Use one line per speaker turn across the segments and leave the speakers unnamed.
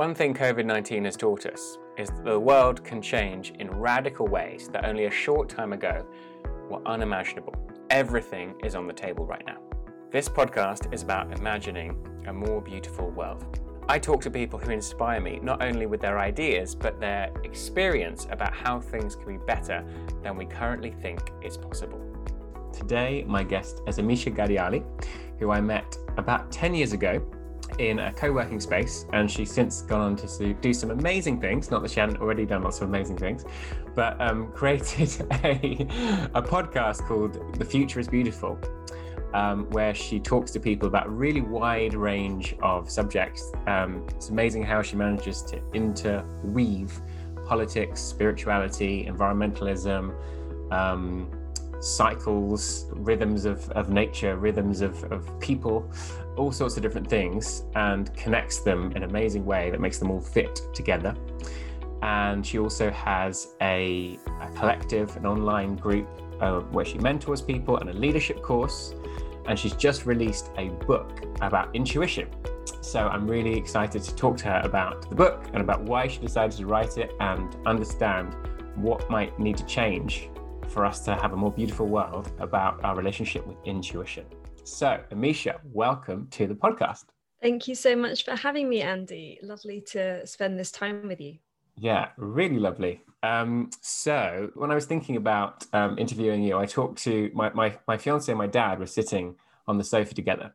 One thing COVID 19 has taught us is that the world can change in radical ways that only a short time ago were unimaginable. Everything is on the table right now. This podcast is about imagining a more beautiful world. I talk to people who inspire me not only with their ideas, but their experience about how things can be better than we currently think is possible. Today, my guest is Amisha Ghadiali, who I met about 10 years ago in a co-working space and she's since gone on to do some amazing things. Not that she hadn't already done lots of amazing things but um, created a, a podcast called the future is beautiful um, where she talks to people about a really wide range of subjects. Um, it's amazing how she manages to interweave politics spirituality environmentalism um, cycles, rhythms of, of nature, rhythms of, of people, all sorts of different things, and connects them in an amazing way that makes them all fit together. And she also has a, a collective, an online group uh, where she mentors people and a leadership course. And she's just released a book about intuition. So I'm really excited to talk to her about the book and about why she decided to write it and understand what might need to change for us to have a more beautiful world about our relationship with intuition. So, Amisha, welcome to the podcast.
Thank you so much for having me, Andy. Lovely to spend this time with you.
Yeah, really lovely. Um, so, when I was thinking about um, interviewing you, I talked to my, my, my fiance and my dad were sitting on the sofa together.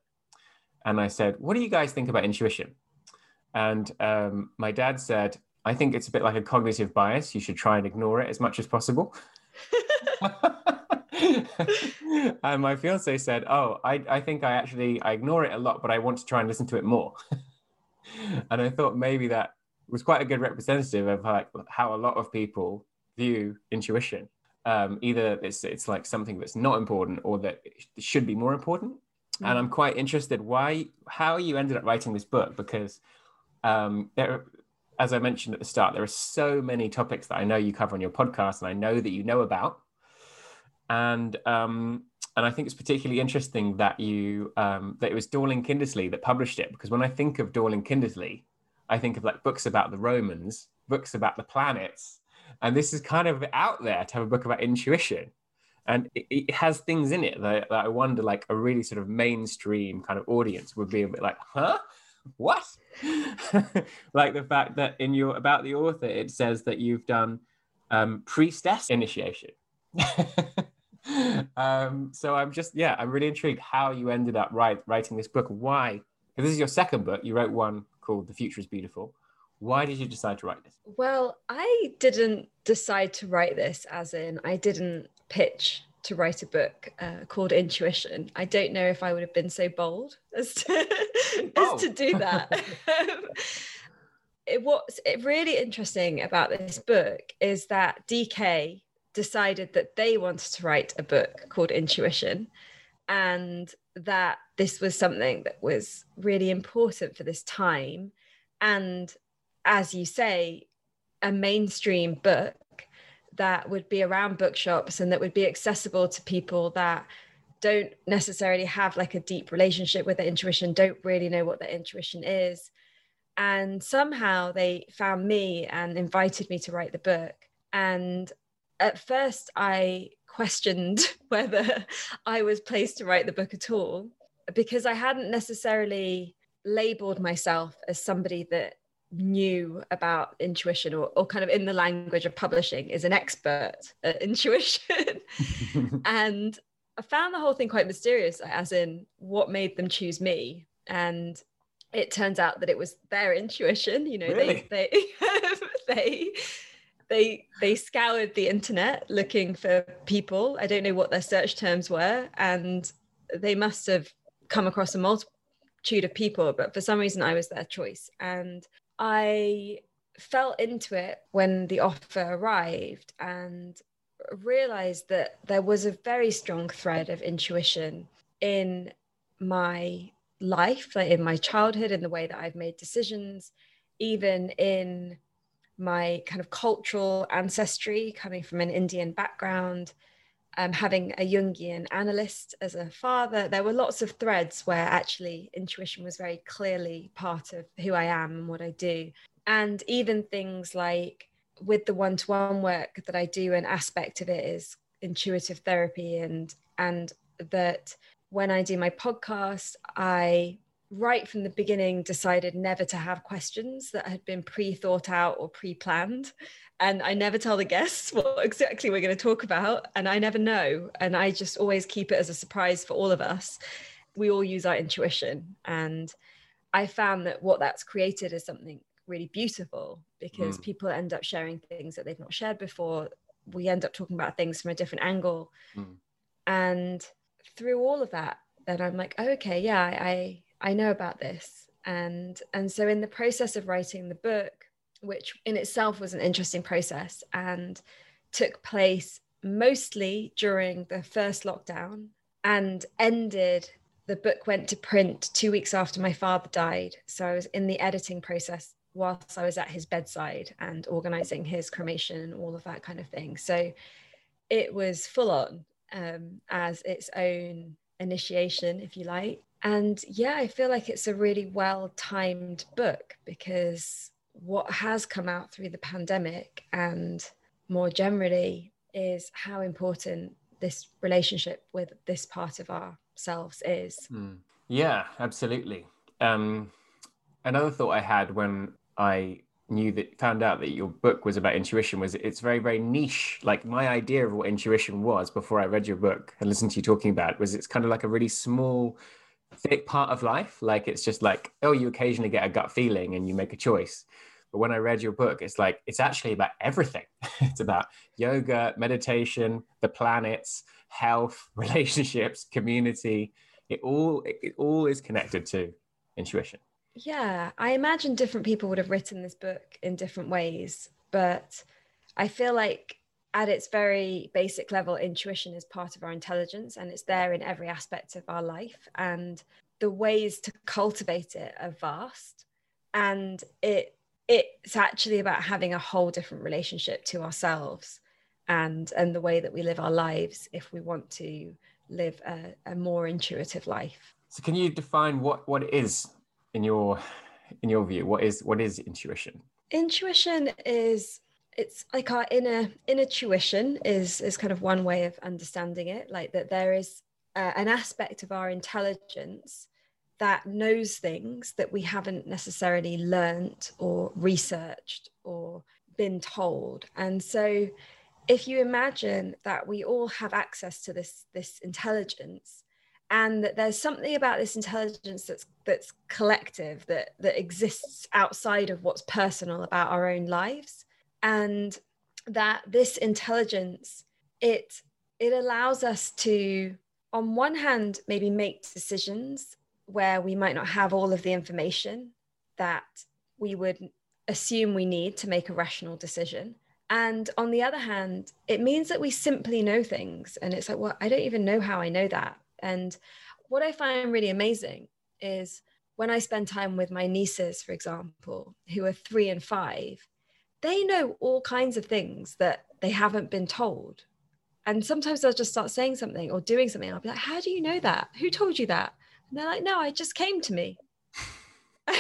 And I said, What do you guys think about intuition? And um, my dad said, I think it's a bit like a cognitive bias. You should try and ignore it as much as possible. and my fiance said, "Oh, I, I think I actually I ignore it a lot, but I want to try and listen to it more." and I thought maybe that was quite a good representative of like how a lot of people view intuition. Um, either it's it's like something that's not important or that it should be more important. Mm-hmm. And I'm quite interested why how you ended up writing this book because um, there as I mentioned at the start, there are so many topics that I know you cover on your podcast, and I know that you know about. And um, and I think it's particularly interesting that you um, that it was Dorling Kindersley that published it because when I think of Dorling Kindersley, I think of like books about the Romans, books about the planets, and this is kind of out there to have a book about intuition, and it, it has things in it that, that I wonder like a really sort of mainstream kind of audience would be a bit like, huh? what? like the fact that in your about the author, it says that you've done um, priestess initiation. um, so I'm just yeah, I'm really intrigued how you ended up write, writing this book. Why? Because this is your second book. You wrote one called "The Future Is Beautiful." Why did you decide to write this?
Well, I didn't decide to write this as in I didn't pitch to write a book uh, called Intuition. I don't know if I would have been so bold as to, oh. as to do that. it, what's it really interesting about this book is that DK decided that they wanted to write a book called Intuition and that this was something that was really important for this time. And as you say, a mainstream book that would be around bookshops and that would be accessible to people that don't necessarily have like a deep relationship with their intuition, don't really know what their intuition is. And somehow they found me and invited me to write the book. And at first, I questioned whether I was placed to write the book at all because I hadn't necessarily labeled myself as somebody that knew about intuition or, or kind of in the language of publishing is an expert at intuition and i found the whole thing quite mysterious as in what made them choose me and it turns out that it was their intuition you know really? they they they they they scoured the internet looking for people. I don't know what their search terms were and they must have come across a multitude of people but for some reason i was their choice. And I fell into it when the offer arrived and realized that there was a very strong thread of intuition in my life, like in my childhood, in the way that I've made decisions, even in my kind of cultural ancestry, coming from an Indian background, um, having a Jungian analyst as a father, there were lots of threads where actually intuition was very clearly part of who I am and what I do. and even things like with the one-to-one work that I do, an aspect of it is intuitive therapy and and that when I do my podcast, I right from the beginning decided never to have questions that had been pre-thought out or pre-planned. And i never tell the guests what exactly we're going to talk about and i never know. And i just always keep it as a surprise for all of us. We all use our intuition and i found that what that's created is something really beautiful because mm. people end up sharing things that they've not shared before. We end up talking about things from a different angle. Mm. and through all of that then i'm like oh, okay yeah I, I know about this. And and so in the process of writing the book which in itself was an interesting process and took place mostly during the first lockdown and ended the book went to print 2 weeks after my father died. So I was in the editing process whilst I was at his bedside and organizing his cremation and all of that kind of thing. So it was full on um, as its own initiation if you like and yeah, I feel like it's a really well timed book because what has come out through the pandemic and more generally is how important this relationship with this part of ourselves is.
Mm. Yeah, absolutely. Um, another thought I had when I knew that found out that your book was about intuition was it's very very niche like my idea of what intuition was before i read your book and listened to you talking about it was it's kind of like a really small thick part of life. Like it's just like, oh, you occasionally get a gut feeling and you make a choice. But when I read your book, it's like it's actually about everything. it's about yoga, meditation, the planets, health, relationships, community. It all it all is connected to intuition.
Yeah, I imagine different people would have written this book in different ways, but I feel like at its very basic level, intuition is part of our intelligence and it's there in every aspect of our life. And the ways to cultivate it are vast. And it it's actually about having a whole different relationship to ourselves and and the way that we live our lives if we want to live a, a more intuitive life.
So can you define what what it is in your in your view? What is what is intuition?
Intuition is it's like our inner inner tuition is is kind of one way of understanding it like that there is uh, an aspect of our intelligence that knows things that we haven't necessarily learnt or researched or been told. And so if you imagine that we all have access to this this intelligence and that there's something about this intelligence that's that's collective that that exists outside of what's personal about our own lives and that this intelligence it it allows us to on one hand maybe make decisions where we might not have all of the information that we would assume we need to make a rational decision. And on the other hand it means that we simply know things. And it's like well i don't even know how i know that. And what i find really amazing is when i spend time with my nieces for example who are 3 and 5 they know all kinds of things that they haven't been told. And sometimes they'll just start saying something or doing something. I'll be like, How do you know that? Who told you that? And they're like, No, I just came to me. and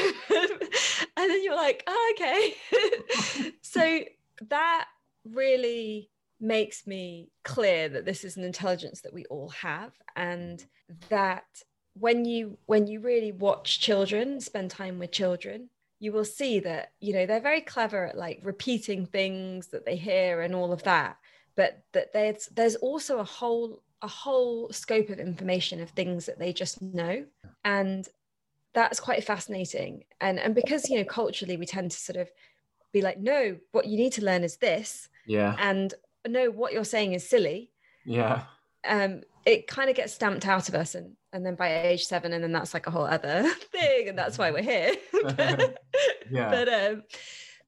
then you're like, oh, okay. so that really makes me clear that this is an intelligence that we all have and that when you when you really watch children spend time with children you will see that you know they're very clever at like repeating things that they hear and all of that but that there's there's also a whole a whole scope of information of things that they just know. And that's quite fascinating. And and because you know culturally we tend to sort of be like no what you need to learn is this.
Yeah.
And no what you're saying is silly.
Yeah.
Um it kind of gets stamped out of us and and then by age seven and then that's like a whole other thing and that's why we're here yeah. but um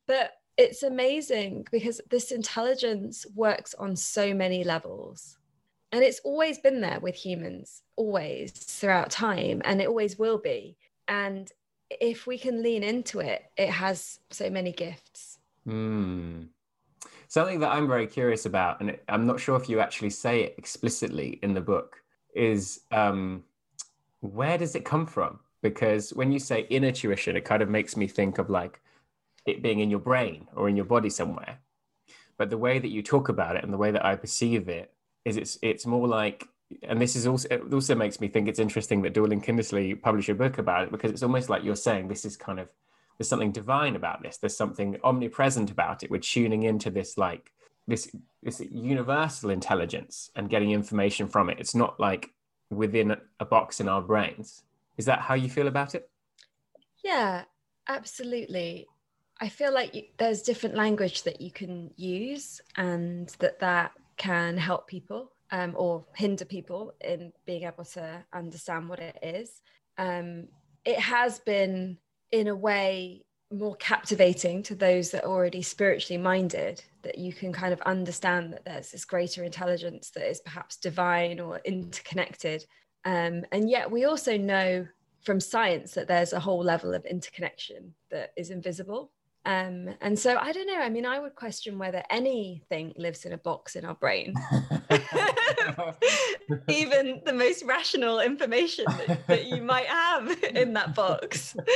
but it's amazing because this intelligence works on so many levels and it's always been there with humans always throughout time and it always will be and if we can lean into it it has so many gifts
mm. Something that I'm very curious about, and I'm not sure if you actually say it explicitly in the book, is um, where does it come from? Because when you say inner tuition, it kind of makes me think of like it being in your brain or in your body somewhere. But the way that you talk about it and the way that I perceive it is it's it's more like and this is also it also makes me think it's interesting that Dorling Kindersley published a book about it because it's almost like you're saying this is kind of there's something divine about this. There's something omnipresent about it. We're tuning into this like this this universal intelligence and getting information from it. It's not like within a box in our brains. Is that how you feel about it?
Yeah, absolutely. I feel like there's different language that you can use, and that that can help people um, or hinder people in being able to understand what it is. Um, it has been, in a way, more captivating to those that are already spiritually minded that you can kind of understand that there's this greater intelligence that is perhaps divine or interconnected. Um, and yet we also know from science that there's a whole level of interconnection that is invisible um, and so I don't know. I mean, I would question whether anything lives in a box in our brain, even the most rational information that, that you might have in that box.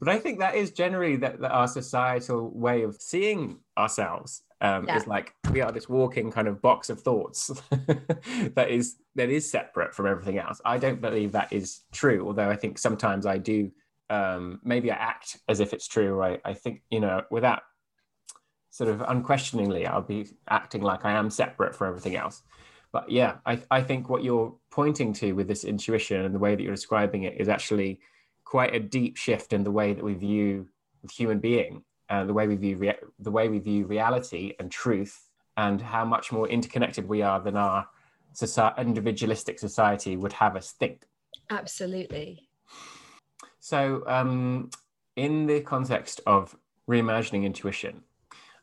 but I think that is generally that, that our societal way of seeing ourselves um, yeah. is like we are this walking kind of box of thoughts that is that is separate from everything else. I don't believe that is true, although I think sometimes I do um, maybe I act as if it's true. I, I think, you know, without sort of unquestioningly, I'll be acting like I am separate from everything else. But yeah, I, I think what you're pointing to with this intuition and the way that you're describing it is actually quite a deep shift in the way that we view the human being, uh, the way we view rea- the way we view reality and truth, and how much more interconnected we are than our individualistic society would have us think.
Absolutely,
so, um, in the context of reimagining intuition,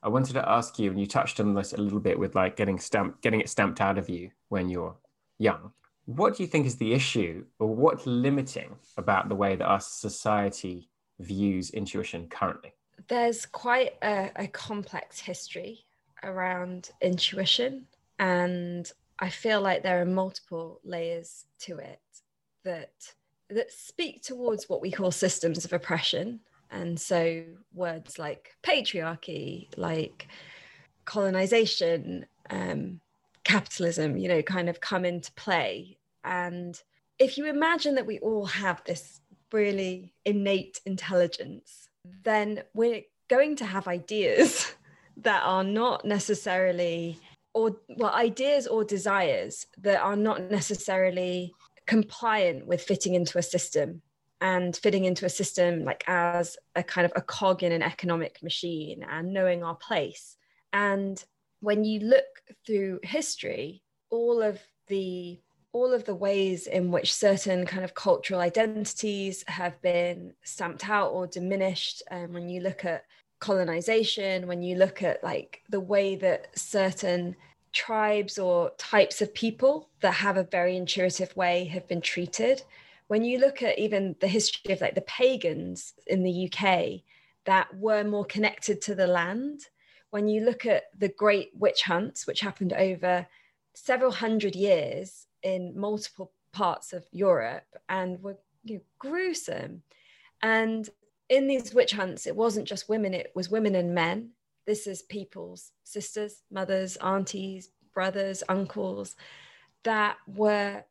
I wanted to ask you, and you touched on this a little bit with like getting stamped, getting it stamped out of you when you're young. What do you think is the issue, or what's limiting about the way that our society views intuition currently?
There's quite a, a complex history around intuition, and I feel like there are multiple layers to it that that speak towards what we call systems of oppression. And so words like patriarchy, like colonization, um, capitalism, you know, kind of come into play. And if you imagine that we all have this really innate intelligence, then we're going to have ideas that are not necessarily, or well, ideas or desires that are not necessarily compliant with fitting into a system and fitting into a system like as a kind of a cog in an economic machine and knowing our place. And when you look through history all of the all of the ways in which certain kind of cultural identities have been stamped out or diminished and um, when you look at colonization when you look at like the way that certain tribes or types of people that have a very intuitive way have been treated. When you look at even the history of like the pagans in the UK that were more connected to the land, when you look at the great witch hunts, which happened over several hundred years in multiple parts of Europe and were you know, gruesome. And in these witch hunts, it wasn't just women, it was women and men this is people's sisters, mothers, aunties, brothers, uncles that were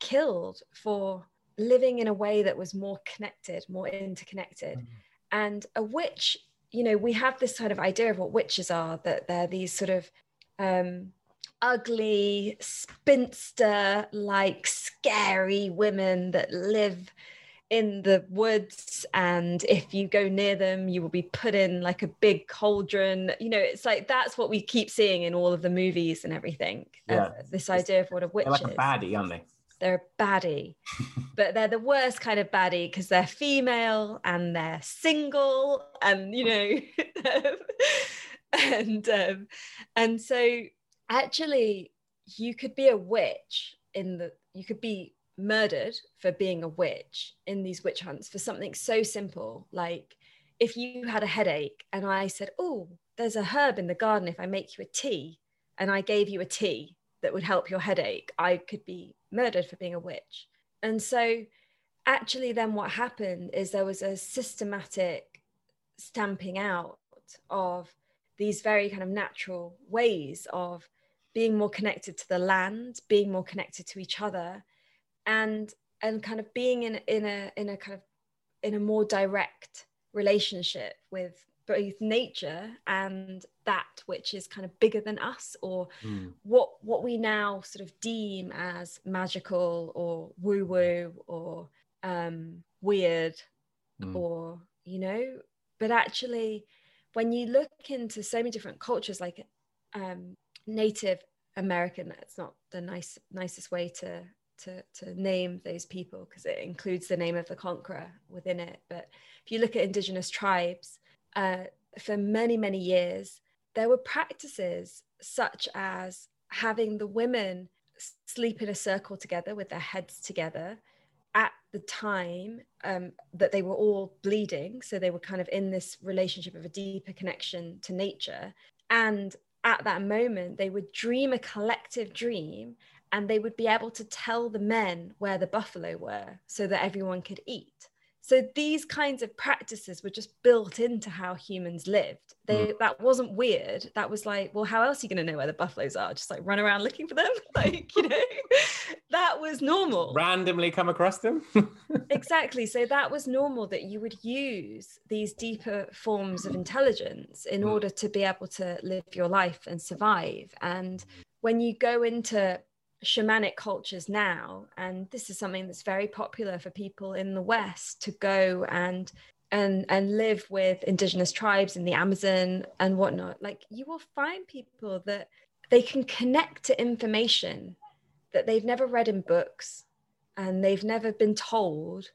killed for living in a way that was more connected, more interconnected. Mm-hmm. And a witch, you know, we have this sort of idea of what witches are, that they're these sort of um, ugly, spinster like, scary women that live in the woods and if you go near them you will be put in like a big cauldron. You know it's like that's what we keep seeing in all of the movies and everything yeah. this idea of what a witch
they're like
is.
a baddie aren't they?
They're a baddie but they're the worst kind of baddie because they're female and they're single and you know and um, and so actually you could be a witch in the you could be murdered for being a witch in these witch hunts for something so simple like if you had a headache and I said, Oh, there's a herb in the garden if I make you a tea, and I gave you a tea that would help your headache, I could be murdered for being a witch. And so actually then what happened is there was a systematic stamping out of these very kind of natural ways of being more connected to the land being more connected to each other and and kind of being in in a in a kind of in a more direct relationship with both nature and that which is kind of bigger than us or mm. what what we now sort of deem as magical or woo woo or um, weird mm. or you know but actually when you look into so many different cultures like um, native american that's not the nice nicest way to to, to name those people because it includes the name of the conqueror within it but if you look at indigenous tribes uh, for many many years there were practices such as having the women sleep in a circle together with their heads together at the time um, that they were all bleeding. So they were kind of in this relationship of a deeper connection to nature. And at that moment, they would dream a collective dream and they would be able to tell the men where the buffalo were so that everyone could eat. So these kinds of practices were just built into how humans lived. They mm. that wasn't weird. That was like, well, how else are you going to know where the buffaloes are? Just like run around looking for them, like you know. that was normal.
Randomly come across them.
exactly. So that was normal that you would use these deeper forms of intelligence in mm. order to be able to live your life and survive. And when you go into shamanic cultures now and this is something that's very popular for people in the west to go and and and live with indigenous tribes in the amazon and whatnot. Like you will find people that they can connect to information that they've never read in books and they've never been told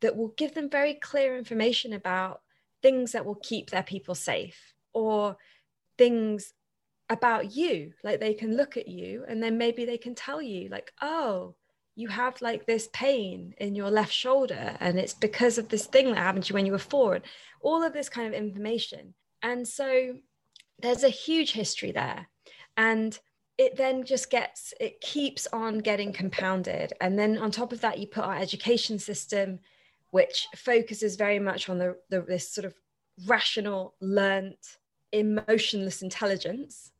that will give them very clear information about things that will keep their people safe or things about you like they can look at you and then maybe they can tell you like oh you have like this pain in your left shoulder and it's because of this thing that happened to you when you were four and all of this kind of information. And so there's a huge history there. And it then just gets it keeps on getting compounded. And then on top of that you put our education system which focuses very much on the, the this sort of rational learnt emotionless intelligence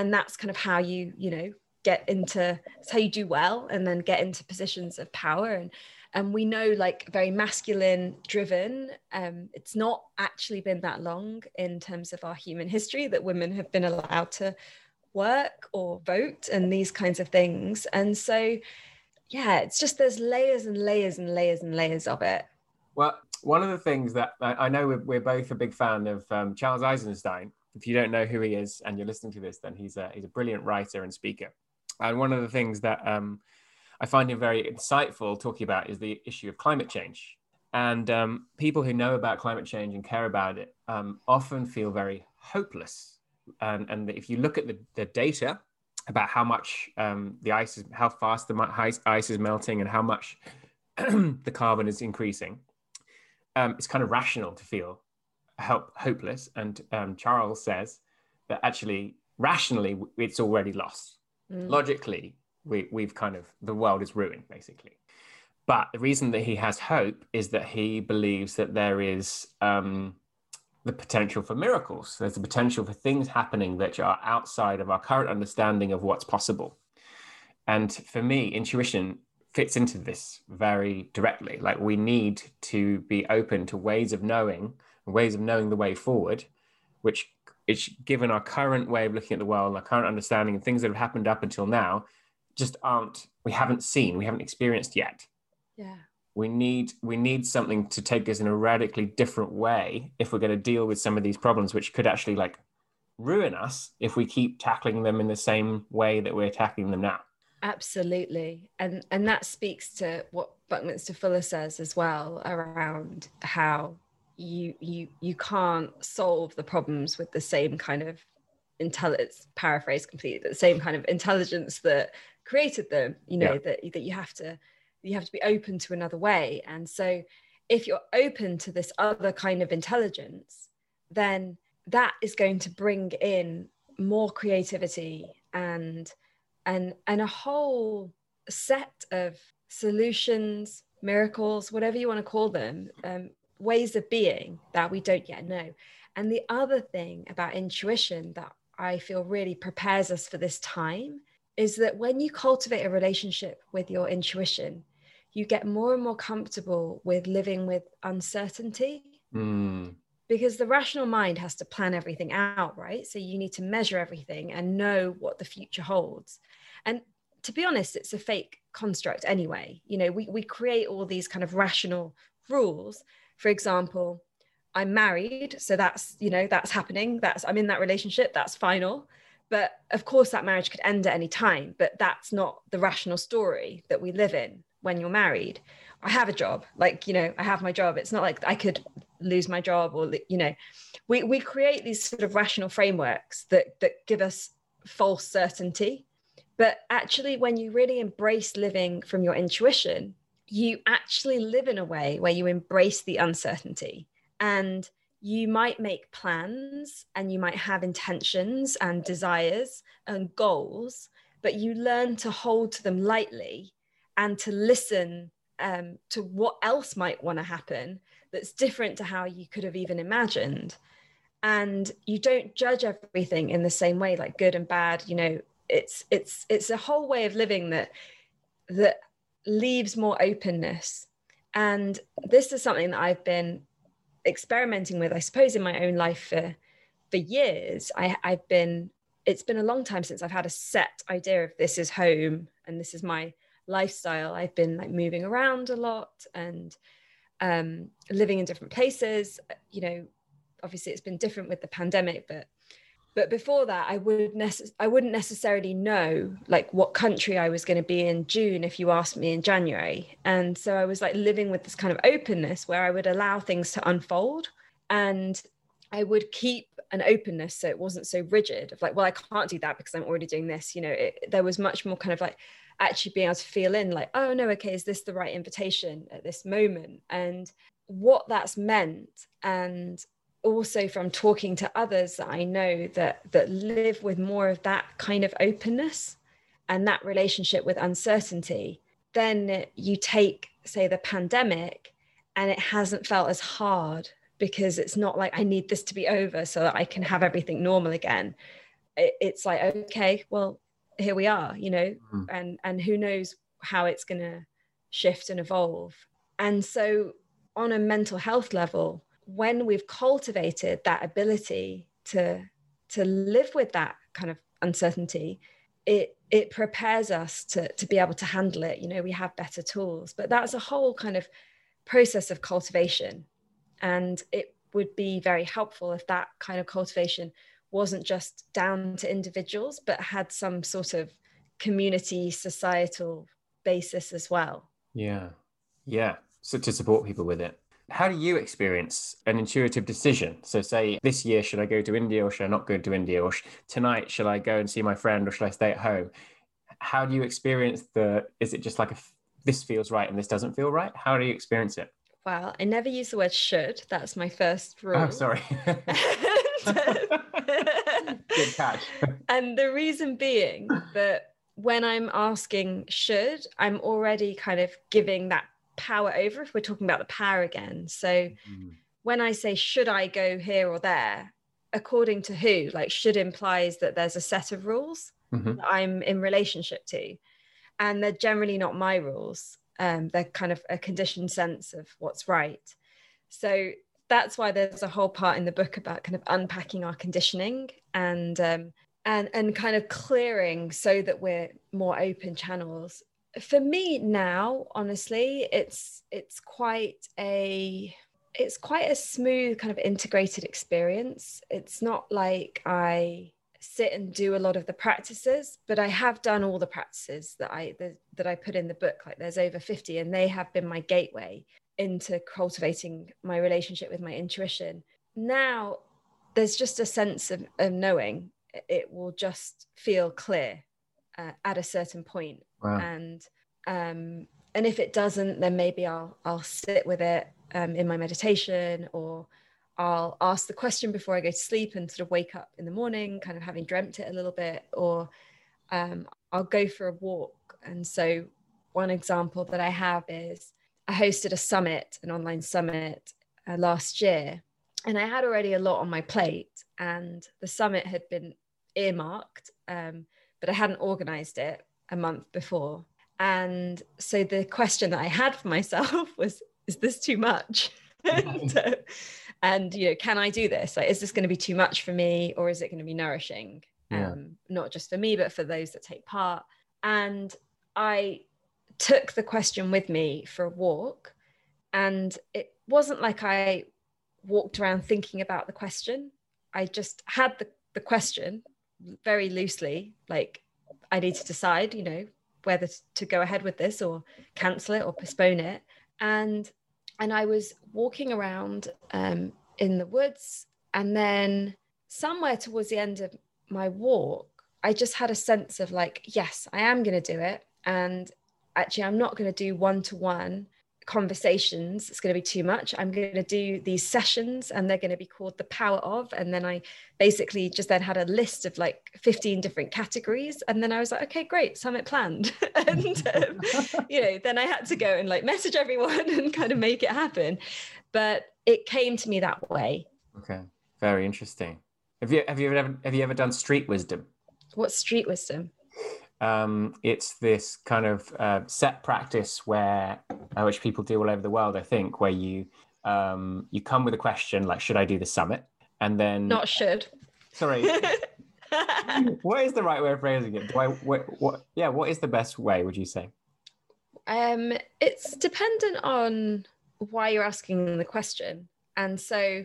and that's kind of how you you know get into it's how you do well and then get into positions of power. And and we know like very masculine driven um, it's not actually been that long in terms of our human history that women have been allowed to work or vote and these kinds of things. And so yeah it's just there's layers and layers and layers and layers of it.
Well one of the things that i know we're, both a big fan of um, charles eisenstein if you don't know who he is and you're listening to this, then he's a he's a brilliant writer and speaker. And one of the things that um, I find him very insightful talking about is the issue of climate change. And um, people who know about climate change and care about it um, often feel very hopeless. And, and if you look at the, the data about how much um, the ice is, how fast the ice is melting and how much the carbon is increasing, um, it's kind of rational to feel help hopeless. And um, Charles says that actually, rationally, it's already lost. Mm. Logically, we, we've kind of, the world is ruined, basically. But the reason that he has hope is that he believes that there is um, the potential for miracles. There's the potential for things happening that are outside of our current understanding of what's possible. And for me, intuition fits into this very directly. Like we need to be open to ways of knowing ways of knowing the way forward, which it's given our current way of looking at the world and our current understanding and things that have happened up until now just aren't we haven't seen we haven't experienced yet.
Yeah.
We need we need something to take us in a radically different way if we're going to deal with some of these problems which could actually like ruin us if we keep tackling them in the same way that we're tackling them now.
Absolutely. And and that speaks to what buckminster fuller says as well around how you you you can't solve the problems with the same kind of intelligence paraphrase completely the same kind of intelligence that created them you know yeah. that that you have to you have to be open to another way and so if you're open to this other kind of intelligence then that is going to bring in more creativity and and and a whole set of solutions miracles, whatever you want to call them, um, ways of being that we don't yet know. And the other thing about intuition that I feel really prepares us for this time is that when you cultivate a relationship with your intuition, you get more and more comfortable with living with uncertainty.
Mm.
Because the rational mind has to plan everything out, right? So you need to measure everything and know what the future holds. And to be honest, it's a fake construct anyway. You know, we, we create all these kind of rational rules. For example, I'm married, so that's, you know, that's happening. That's I'm in that relationship, that's final. But of course that marriage could end at any time, but that's not the rational story that we live in when you're married. I have a job, like, you know, I have my job. It's not like I could lose my job or, you know, we, we create these sort of rational frameworks that, that give us false certainty but actually, when you really embrace living from your intuition, you actually live in a way where you embrace the uncertainty and you might make plans and you might have intentions and desires and goals, but you learn to hold to them lightly and to listen um, to what else might want to happen that's different to how you could have even imagined. And you don't judge everything in the same way, like good and bad, you know, it's it's it's a whole way of living that that leaves more openness. And this is something that i've been experimenting with i suppose in my own life for for years. I, i've been it's been a long time since i've had a set idea of this is home and this is my lifestyle. I've been like moving around a lot and um, living in different places. You know obviously it's been different with the pandemic but but before that i would nece- i wouldn't necessarily know like what country i was going to be in june if you asked me in january. And so i was like living with this kind of openness where i would allow things to unfold and i would keep an openness so it wasn't so rigid of like well i can't do that because i'm already doing this you know it, there was much more kind of like actually being able to feel in like oh no okay is this the right invitation at this moment? And what that's meant and also from talking to others that I know that that live with more of that kind of openness and that relationship with uncertainty, then you take, say, the pandemic and it hasn't felt as hard because it's not like I need this to be over so that I can have everything normal again. it's like, okay, well, here we are, you know, mm. and and who knows how it's gonna shift and evolve. And so on a mental health level, when we've cultivated that ability to to live with that kind of uncertainty it it prepares us to to be able to handle it. You know we have better tools but that's a whole kind of process of cultivation. And it would be very helpful if that kind of cultivation wasn't just down to individuals but had some sort of community societal basis as well.
Yeah. Yeah. So to support people with it how do you experience an intuitive decision? So, say this year, should I go to India or should I not go to India? Or sh- tonight, should I go and see my friend or should I stay at home? How do you experience the? Is it just like a this feels right and this doesn't feel right? How do you experience it?
Well, I never use the word should. That's my first oh, rule.
Oh, sorry. Good catch.
And the reason being that when I'm asking should, I'm already kind of giving that power over if we're talking about the power again. So mm-hmm. when I say, should I go here or there, according to who, like should implies that there's a set of rules mm-hmm. that I'm in relationship to. And they're generally not my rules. Um, they're kind of a conditioned sense of what's right. So that's why there's a whole part in the book about kind of unpacking our conditioning and um, and and kind of clearing so that we're more open channels for me now honestly it's it's quite a it's quite a smooth kind of integrated experience. It's not like i sit and do a lot of the practices but i have done all the practices that i the, that i put in the book. Like there's over 50 and they have been my gateway into cultivating my relationship with my intuition. Now there's just a sense of, of knowing it will just feel clear uh, at a certain point wow. and um, and if it doesn't then maybe i'll i'll sit with it um, in my meditation or i'll ask the question before i go to sleep and sort of wake up in the morning kind of having dreamt it a little bit or um, i'll go for a walk and so one example that i have is I hosted a summit, an online summit uh, last year, and I had already a lot on my plate, and the summit had been earmarked, um, but I hadn't organized it a month before. And so the question that I had for myself was, is this too much? and, uh, and, you know, can I do this? Like, is this going to be too much for me or is it going to be nourishing? Yeah. Um, not just for me, but for those that take part. And I took the question with me for a walk. And it wasn't like I walked around thinking about the question. I just had the, the question very loosely, like I need to decide, you know, whether to go ahead with this or cancel it or postpone it. And and I was walking around um, in the woods, and then somewhere towards the end of my walk, I just had a sense of like, yes, I am going to do it, and actually, I'm not going to do one to one conversations it's going to be too much. I'm going to do these sessions and they're going to be called the power of and then i basically just then had a list of like 15 different categories and then i was like okay great summit planned. And um, you know then i had to go and like message everyone and kind of make it happen. But it came to me that way.
Okay very interesting. Have you have you ever have you ever done street wisdom?
What's street wisdom
um, it's this kind of uh, set practice where uh, which people do all over the world, I think, where you um, you come with a question like, "Should I do the summit?" and then
not should.
Sorry. what is the right way of phrasing it? Do I what, what? Yeah, what is the best way? Would you say?
Um, it's dependent on why you're asking the question, and so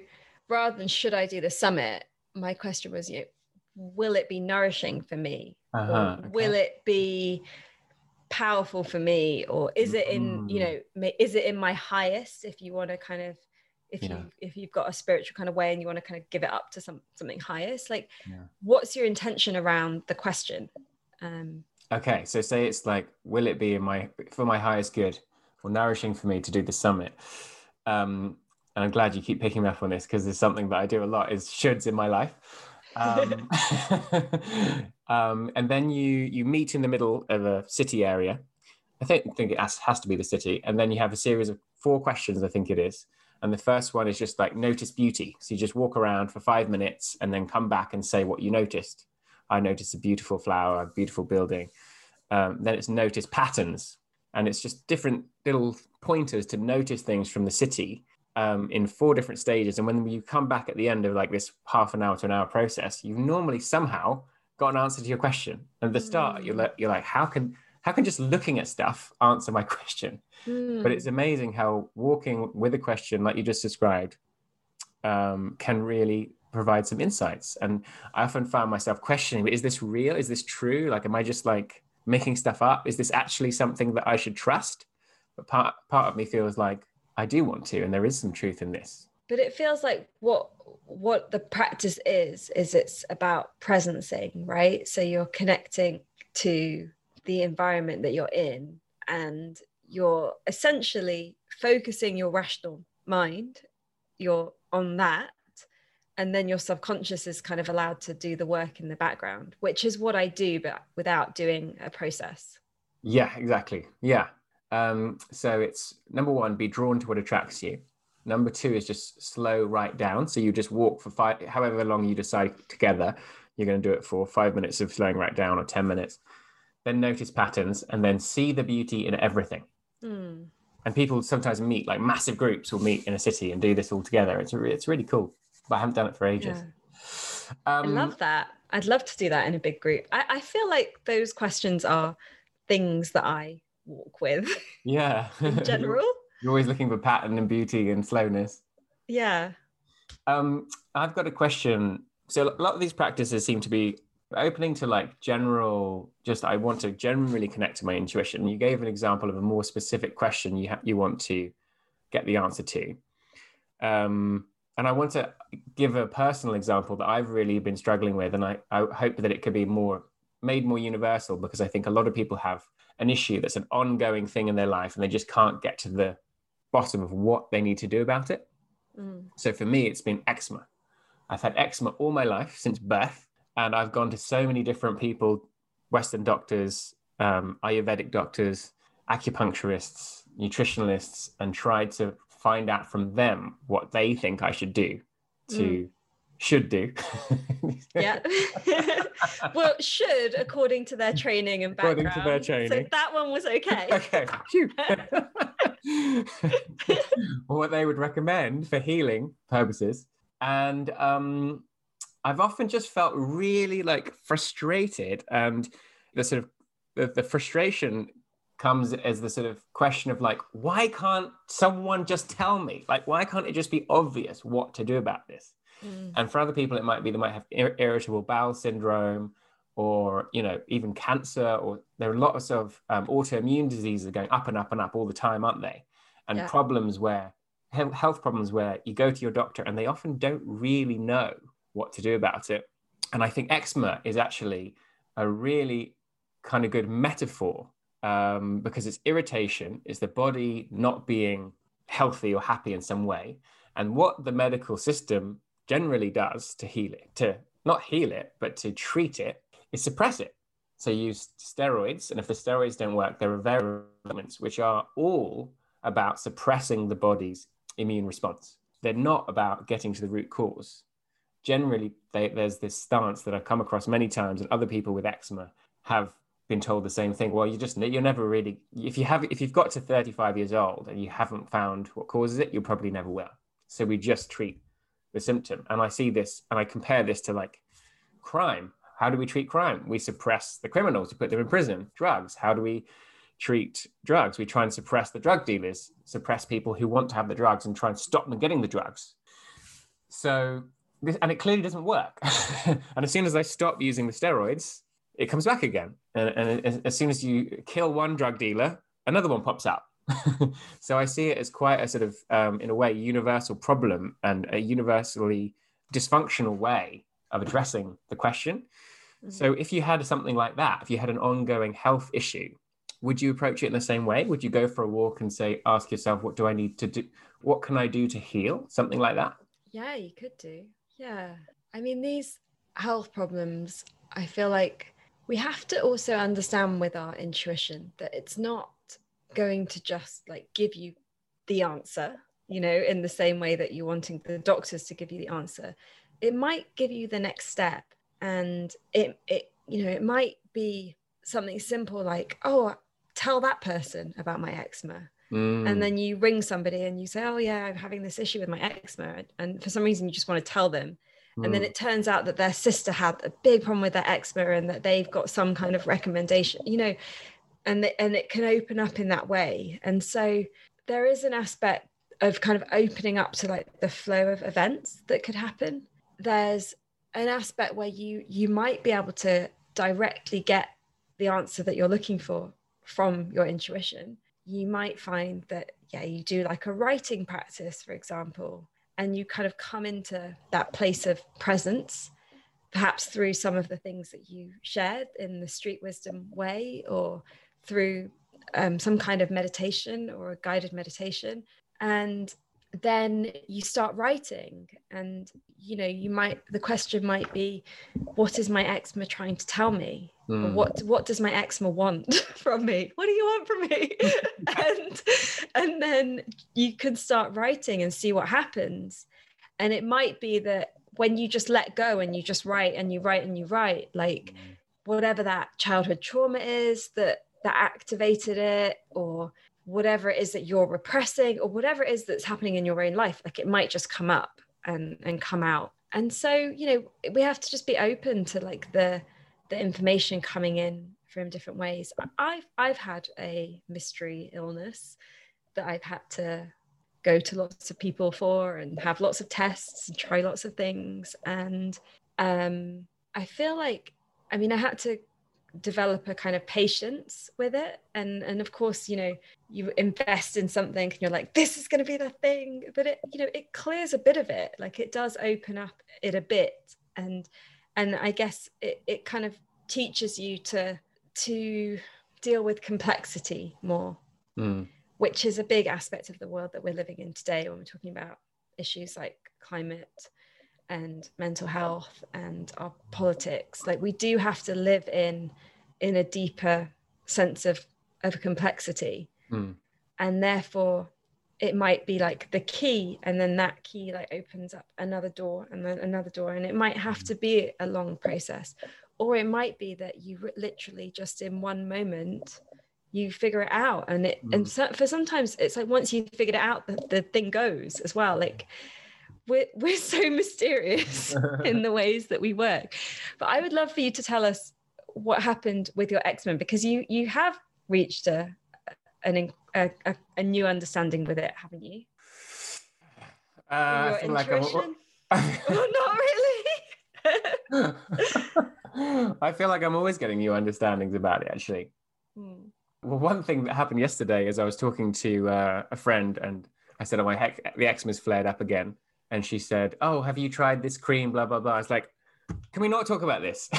rather than should I do the summit, my question was, you know, will it be nourishing for me? Uh-huh, okay. Will it be powerful for me? Or is it in, you mm. know, is it in my highest if you want to kind of if yeah. you if you've got a spiritual kind of way and you want to kind of give it up to some something highest like yeah. what's your intention around the question um
okay so say it's like will it be in my for my highest good or nourishing for me to do the summit um and i'm glad you keep picking me up on this because there's something that i do a lot is shoulds in my life um, um, and then you you meet in the middle of a city area. I think think it has, has to be the city, and then you have a series of four questions. I think it is. And the first one is just like notice beauty. So you just walk around for five minutes and then come back and say what you noticed. I noticed a beautiful flower, a beautiful building. Um, then it's notice patterns. And it's just different little pointers to notice things from the city um, in four different stages. And when you come back at the end of like this half an hour to an hour process, you've normally somehow got an answer to your question. And at the start, mm. you're like, you're like, how can how can just looking at stuff answer my question? Mm. But it's amazing how walking with a question, like you just described, um, can really provide some insights. And I often found myself questioning: Is this real? Is this true? Like, am I just like making stuff up? Is this actually something that I should trust? But part part of me feels like I do want to, and there is some truth in this.
But it feels like what what the practice is is it's about presencing, right? So you're connecting to the environment that you're in, and you're essentially focusing your rational mind. You're on that, and then your subconscious is kind of allowed to do the work in the background, which is what I do, but without doing a process.
Yeah, exactly. Yeah, um, so it's number one, be drawn to what attracts you. Number two is just slow right down. So you just walk for five, however long you decide together, you're going to do it for five minutes of slowing right down or 10 minutes. Then notice patterns and then see the beauty in everything. Mm. And people sometimes meet, like massive groups will meet in a city and do this all together. It's, re- it's really cool, but I haven't done it for ages.
Yeah. Um, I love that. I'd love to do that in a big group. I, I feel like those questions are things that I walk with.
Yeah.
in general.
You're always looking for pattern and beauty and slowness.
Yeah.
Um, I've got a question. So a lot of these practices seem to be opening to like general just i want to generally connect to my intuition you gave an example of a more specific question you ha- you want to get the answer to um, and i want to give a personal example that i've really been struggling with and I, I hope that it could be more made more universal because i think a lot of people have an issue that's an ongoing thing in their life and they just can't get to the bottom of what they need to do about it. Mm. So for me, it's been eczema. I've had eczema all my life since birth, and I've gone to so many different people Western doctors, um, Ayurvedic doctors, acupuncturists, nutritionalists and tried to find out from them what they think I should do to mm. Should do.
yeah. well, should according to their training and background. According to their training. So that one was okay.
okay. what they would recommend for healing purposes. And um, I've often just felt really like frustrated and the sort of the, the frustration comes as the sort of question of like why can't someone just tell me like why can't it just be obvious what to do about this mm. and for other people it might be they might have ir- irritable bowel syndrome or you know even cancer or there are lots of um, autoimmune diseases going up and up and up all the time aren't they and yeah. problems where health problems where you go to your doctor and they often don't really know what to do about it and i think eczema is actually a really kind of good metaphor um, because it's irritation, is the body not being healthy or happy in some way. And what the medical system generally does to heal it, to not heal it, but to treat it, is suppress it. So you use steroids, and if the steroids don't work, there are variants which are all about suppressing the body's immune response. They're not about getting to the root cause. Generally, they, there's this stance that I've come across many times, and other people with eczema have been told the same thing. Well, you just you're never really if you have if you've got to 35 years old and you haven't found what causes it, you probably never will. So we just treat the symptom. And I see this and I compare this to like crime. How do we treat crime? We suppress the criminals, we put them in prison. Drugs. How do we treat drugs? We try and suppress the drug dealers, suppress people who want to have the drugs and try and stop them getting the drugs. So this, and it clearly doesn't work. and as soon as I stop using the steroids, it comes back again. And, and as soon as you kill one drug dealer, another one pops out. so I see it as quite a sort of, um, in a way, universal problem and a universally dysfunctional way of addressing the question. Mm-hmm. So if you had something like that, if you had an ongoing health issue, would you approach it in the same way? Would you go for a walk and say, ask yourself, what do I need to do? What can I do to heal? Something like that?
Yeah, you could do. Yeah. I mean, these health problems, I feel like we have to also understand with our intuition that it's not going to just like give you the answer you know in the same way that you're wanting the doctors to give you the answer it might give you the next step and it it you know it might be something simple like oh tell that person about my eczema mm. and then you ring somebody and you say oh yeah i'm having this issue with my eczema and for some reason you just want to tell them and then hmm. it turns out that their sister had a big problem with their eczema and that they've got some kind of recommendation you know and the, and it can open up in that way. And so there is an aspect of kind of opening up to like the flow of events that could happen. There's an aspect where you you might be able to directly get the answer that you're looking for from your intuition. You might find that yeah you do like a writing practice for example and you kind of come into that place of presence perhaps through some of the things that you shared in the street wisdom way or through um, some kind of meditation or a guided meditation. And then you start writing and you know you might the question might be what is my eczema trying to tell me? Mm. what what does my eczema want from me? What do you want from me? And and then you can start writing and see what happens. And it might be that when you just let go and you just write and you write and you write like mm. whatever that childhood trauma is that that activated it or whatever it is that you're repressing or whatever it is that's happening in your own life like it might just come up and and come out. And so you know we have to just be open to like the the information coming in from different ways. I've i've had a mystery illness that i've had to go to lots of people for and have lots of tests and try lots of things. And um i feel like i mean i had to develop a kind of patience with it. And and of course you know you invest in something and you're like this is going to be the thing. But it you know it clears a bit of it. Like it does open up it a bit. And and i guess it, it kind of teaches you to to deal with complexity more mm. which is a big aspect of the world that we're living in today when we're talking about issues like climate and mental health and our politics like we do have to live in in a deeper sense of of complexity mm. and therefore it might be like the key and then that key like opens up another door and then another door and it might have to be a long process or it might be that you literally just in one moment you figure it out and it mm. and so, for sometimes it's like once you figured it out the, the thing goes as well like we're, we're so mysterious in the ways that we work. But i would love for you to tell us what happened with your eczema because you you have reached a an a, a, a new understanding with it haven't you?
Uh, your intuition like
oh,
not really. I feel like I'm always getting new understandings about it actually. Hmm. Well, one thing that happened yesterday is I was talking to uh, a friend and I said, "Oh, my heck, the eczema's flared up again," and she said, "Oh, have you tried this cream?" Blah blah blah. I was like, "Can we not talk about this?"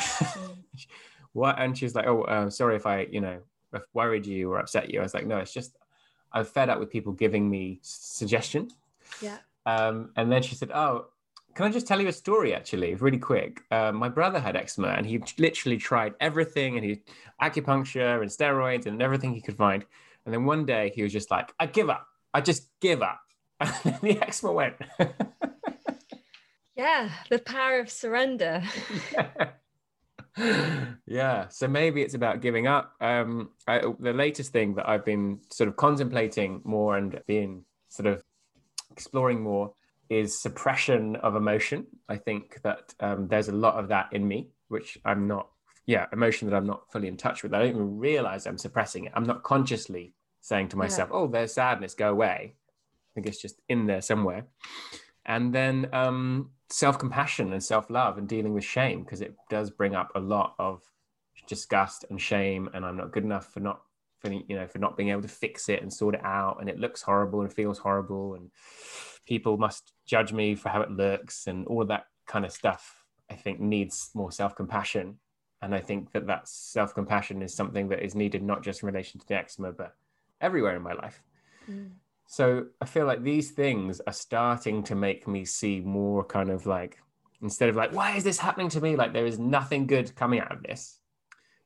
what? And she's like, "Oh, uh, sorry if I, you know, worried you or upset you." I was like, "No, it's just I'm fed up with people giving me suggestion."
Yeah.
Um, and then she said, "Oh, can I just tell you a story actually, really quick? Uh, my brother had eczema and he literally tried everything and he acupuncture and steroids and everything he could find. And then one day he was just like, I give up. I just give up. And the eczema went.
yeah, the power of surrender.
yeah. So maybe it's about giving up. Um, I, the latest thing that I've been sort of contemplating more and being sort of exploring more is suppression of emotion. I think that um, there's a lot of that in me, which I'm not, yeah, emotion that I'm not fully in touch with. I don't even realize I'm suppressing it. I'm not consciously saying to myself, yeah. oh, there's sadness, go away. I think it's just in there somewhere. And then um, self compassion and self love and dealing with shame, because it does bring up a lot of disgust and shame. And I'm not good enough for not, for, you know, for not being able to fix it and sort it out. And it looks horrible and feels horrible. And, people must judge me for how it looks and all of that kind of stuff i think needs more self-compassion and i think that that self-compassion is something that is needed not just in relation to the eczema but everywhere in my life mm. So i feel like these things are starting to make me see more kind of like instead of like why is this happening to me like there is nothing good coming out of this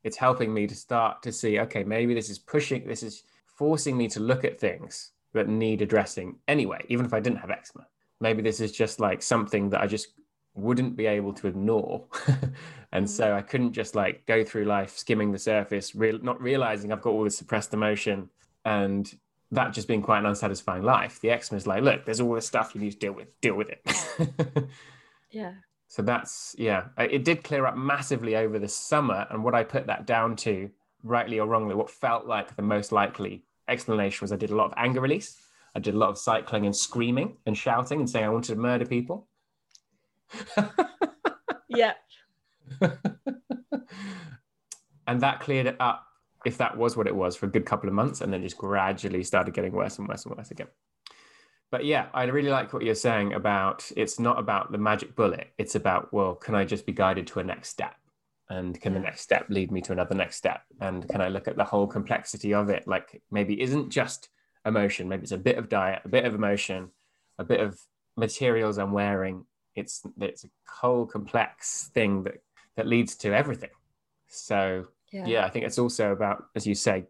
it's helping me to start to see okay maybe this is pushing this is forcing me to look at things that need addressing anyway, even if I didn't have eczema. Maybe this is just like something that I just wouldn't be able to ignore. and so mm-hmm. I couldn't just like go through life skimming the surface, real, not realizing I've got all this suppressed emotion and that just being quite an unsatisfying life. The eczema is like, look, there's all this stuff you need to deal with, deal with
it. yeah.
So that's, yeah, it did clear up massively over the summer. And what I put that down to, rightly or wrongly, what felt like the most likely explanation was I did a lot of anger release. I did a lot of cycling and screaming and shouting and saying I wanted to murder people.
yeah.
and that cleared it up, if that was what it was, for a good couple of months, and then just gradually started getting worse and worse and worse again. But yeah, I really like what you're saying about it's not about the magic bullet. It's about, well, can I just be guided to a next step? and can the next step lead me to another next step and can i look at the whole complexity of it like maybe isn't just emotion maybe it's a bit of diet a bit of emotion a bit of materials i'm wearing it's it's a whole complex thing that that leads to everything so yeah. yeah i think it's also about as you say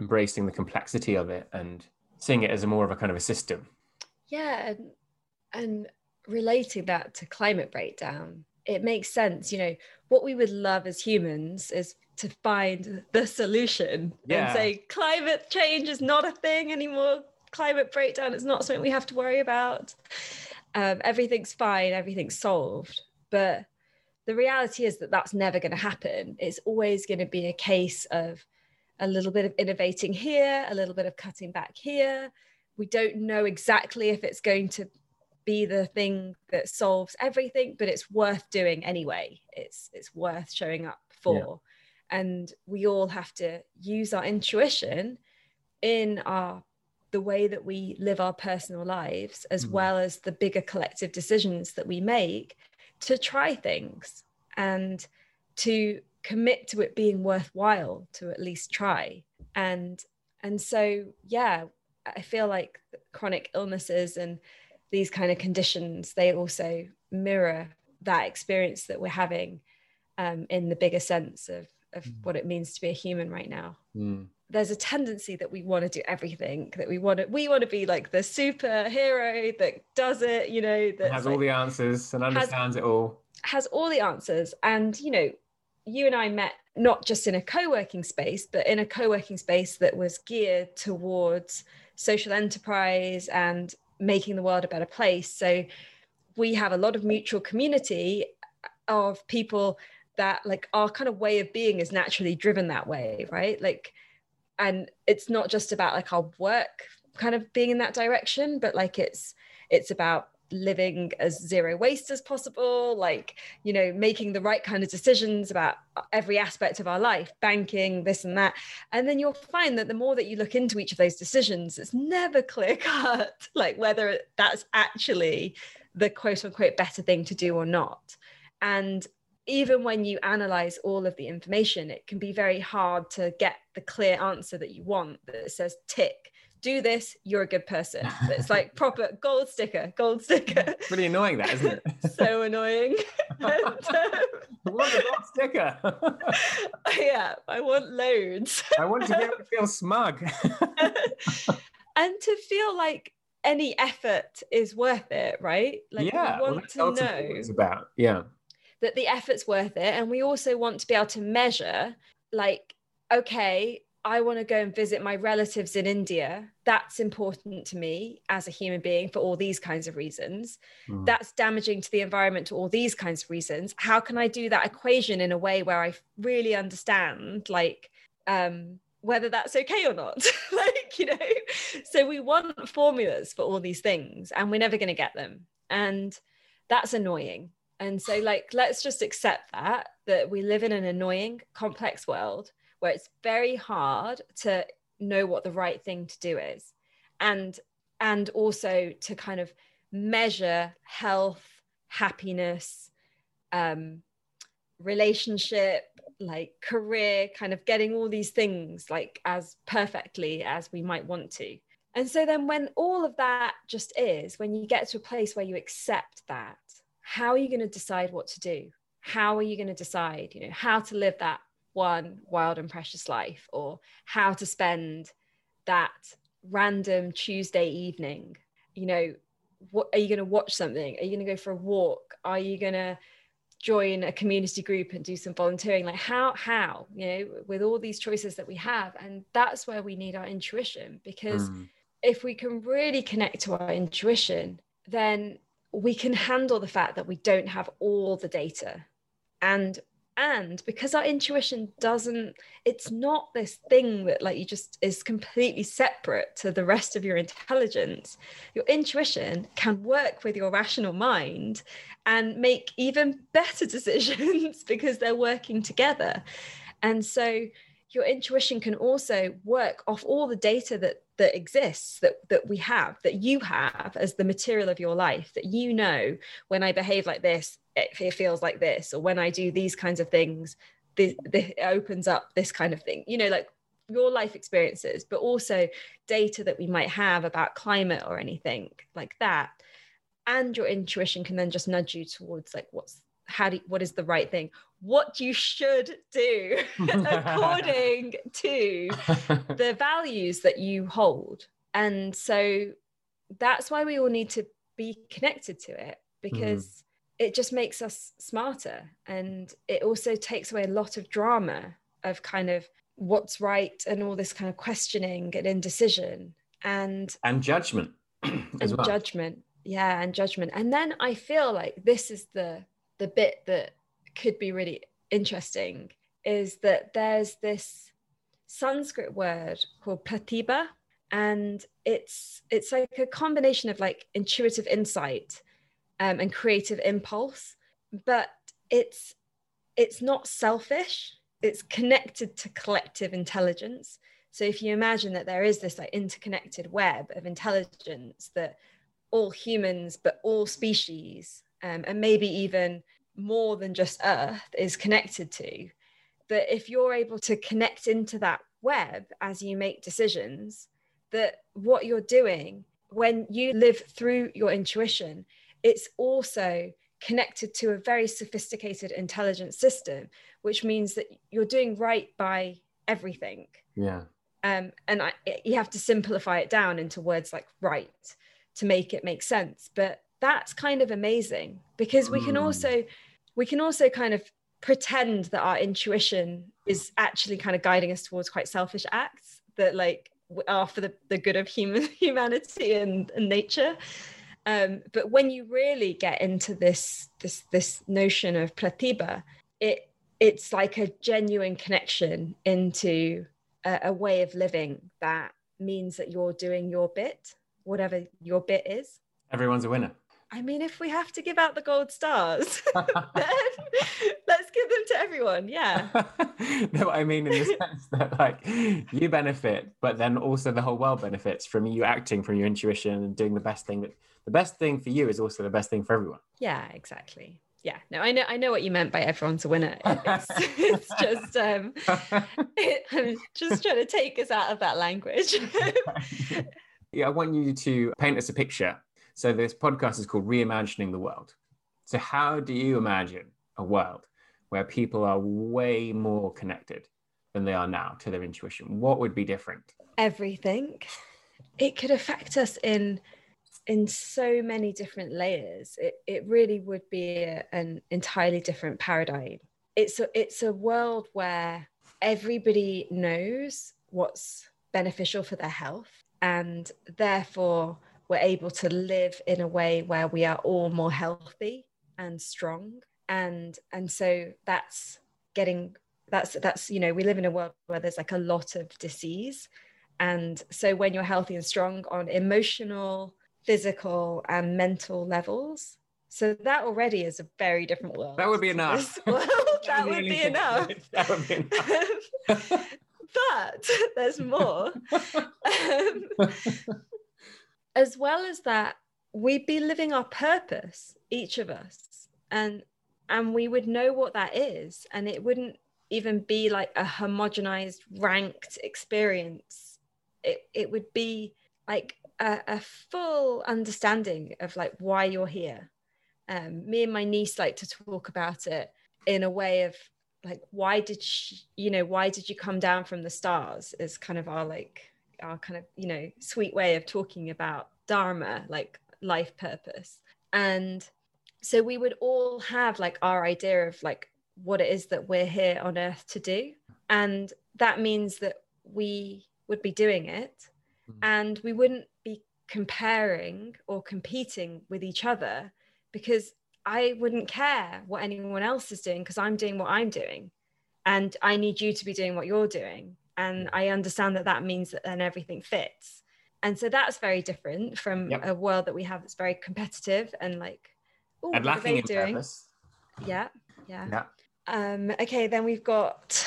embracing the complexity of it and seeing it as a more of a kind of a system.
Yeah and, and relating that to climate breakdown it makes sense you know. What we would love as humans is to find the solution yeah. and say climate change is not a thing anymore. Climate breakdown is not something we have to worry about. Um, everything's fine everything's solved. But the reality is that that's never going to happen it's always going to be a case of a little bit of innovating here a little bit of cutting back here we don't know exactly if it's going to be the thing that solves everything but it's worth doing anyway it's it's worth showing up for yeah. and we all have to use our intuition in our the way that we live our personal lives as mm. well as the bigger collective decisions that we make to try things and to commit to it being worthwhile to at least try and and so yeah i feel like chronic illnesses and these kind of conditions, they also mirror that experience that we're having um, in the bigger sense of, of mm. what it means to be a human right now.
Mm.
There's a tendency that we want to do everything that we want to we want to be like the superhero that does it you know that
has
like,
all the answers and understands has, it all.
has all the answers. And you know you and i met not just in a co-working space but in a co-working space that was geared towards social enterprise and making the world a better place. So we have a lot of mutual community of people that like our kind of way of being is naturally driven that way right? Like and it's not just about like our work kind of being in that direction but like it's it's about living as zero waste as possible like you know making the right kind of decisions about every aspect of our life banking this and that. And then you'll find that the more that you look into each of those decisions it's never clear cut like whether that's actually the quote unquote better thing to do or not. And even when you analyze all of the information, it can be very hard to get the clear answer that you want that says tick. Do this, you're a good person. It's like proper gold sticker, gold sticker.
Really annoying, that isn't
it? so annoying. and, um,
want a gold sticker.
yeah, I want loads.
I want to be able to feel smug.
and to feel like any effort is worth it, right?
Like yeah, want well, to know. It's about yeah
that the effort's worth it. And we also want to be able to measure, like, okay, I want to go and visit my relatives in India. That's important to me as a human being for all these kinds of reasons. Mm. That's damaging to the environment for all these kinds of reasons. How can I do that equation in a way where I really understand, like, um, whether that's okay or not? like, you know, so we want formulas for all these things and we're never going to get them. And that's annoying and so, like, let's just accept that, that we live in an annoying, complex world where it's very hard to know what the right thing to do is. And and also to kind of measure health, happiness, um, relationship, like career, kind of getting all these things like as perfectly as we might want to. And so then when all of that just is, when you get to a place where you accept that how are you going to decide what to do? How are you going to decide you know how to live that one wild and precious life or how to spend that random tuesday evening? You know what are you going to watch something? Are you going to go for a walk? Are you going to join a community group and do some volunteering? Like how how you know with all these choices that we have and that's where we need our intuition because mm. if we can really connect to our intuition then we can handle the fact that we don't have all the data. And and because our intuition doesn't it's not this thing that like you just is completely separate to the rest of your intelligence. Your intuition can work with your rational mind and make even better decisions because they're working together. And so your intuition can also work off all the data that that exists that that we have that you have as the material of your life that you know when i behave like this it, it feels like this or when i do these kinds of things this, this opens up this kind of thing you know like your life experiences but also data that we might have about climate or anything like that. And your intuition can then just nudge you towards like what's how do what is the right thing what you should do according to the values that you hold and so that's why we all need to be connected to it because mm. it just makes us smarter and it also takes away a lot of drama of kind of what's right and all this kind of questioning and indecision and
and judgment
and
well.
judgment yeah and judgment and then i feel like this is the the bit that could be really interesting is that there's this Sanskrit word called pratibha, and it's it's like a combination of like intuitive insight um, and creative impulse, but it's it's not selfish. It's connected to collective intelligence. So if you imagine that there is this like interconnected web of intelligence that all humans, but all species um, and maybe even more than just Earth is connected to, that if you're able to connect into that web as you make decisions, that what you're doing when you live through your intuition, it's also connected to a very sophisticated intelligent system, which means that you're doing right by everything.
Yeah.
Um, and I, you have to simplify it down into words like right to make it make sense. But that's kind of amazing because we can also we can also kind of pretend that our intuition is actually kind of guiding us towards quite selfish acts that like are for the, the good of human humanity and, and nature. Um, but when you really get into this this this notion of pratibha it it's like a genuine connection into a, a way of living that means that you're doing your bit whatever your bit is.
Everyone's a winner
I mean, if we have to give out the gold stars, then let's give them to everyone. Yeah.
no, I mean in the sense that like you benefit, but then also the whole world benefits from you acting from your intuition and doing the best thing that the best thing for you is also the best thing for everyone.
Yeah, exactly. Yeah, no, I know, I know what you meant by everyone's a winner. It's, it's just, um, it, I'm just trying to take us out of that language.
yeah, I want you to paint us a picture so this podcast is called Reimagining the World. So how do you imagine a world where people are way more connected than they are now to their intuition? What would be different?
Everything. It could affect us in in so many different layers. It it really would be a, an entirely different paradigm. It's a it's a world where everybody knows what's beneficial for their health and therefore we're able to live in a way where we are all more healthy and strong. And and so that's getting that's that's you know we live in a world where there's like a lot of disease. And so when you're healthy and strong on emotional physical and mental levels so that already is a very different world.
That would be enough.
that, would be enough. That would be enough. But there's more. um, as well as that we'd be living our purpose each of us and and we would know what that is and it wouldn't even be like a homogenized ranked experience. It, it would be like a, a full understanding of like why you're here. Um, me and my niece like to talk about it in a way of like why did she, you know why did you come down from the stars is kind of our like our kind of you know sweet way of talking about dharma like life purpose. And so we would all have like our idea of like what it is that we're here on earth to do. And that means that we would be doing it. Mm. and we wouldn't be comparing or competing with each other because I wouldn't care what anyone else is doing because I'm doing what I'm doing. And I need you to be doing what you're doing and I understand that that means that then everything fits. And so that's very different from yep. a world that we have that's very competitive and like,
oh, what are they doing? Purpose.
Yeah, yeah. Yeah. Um, okay, then we've got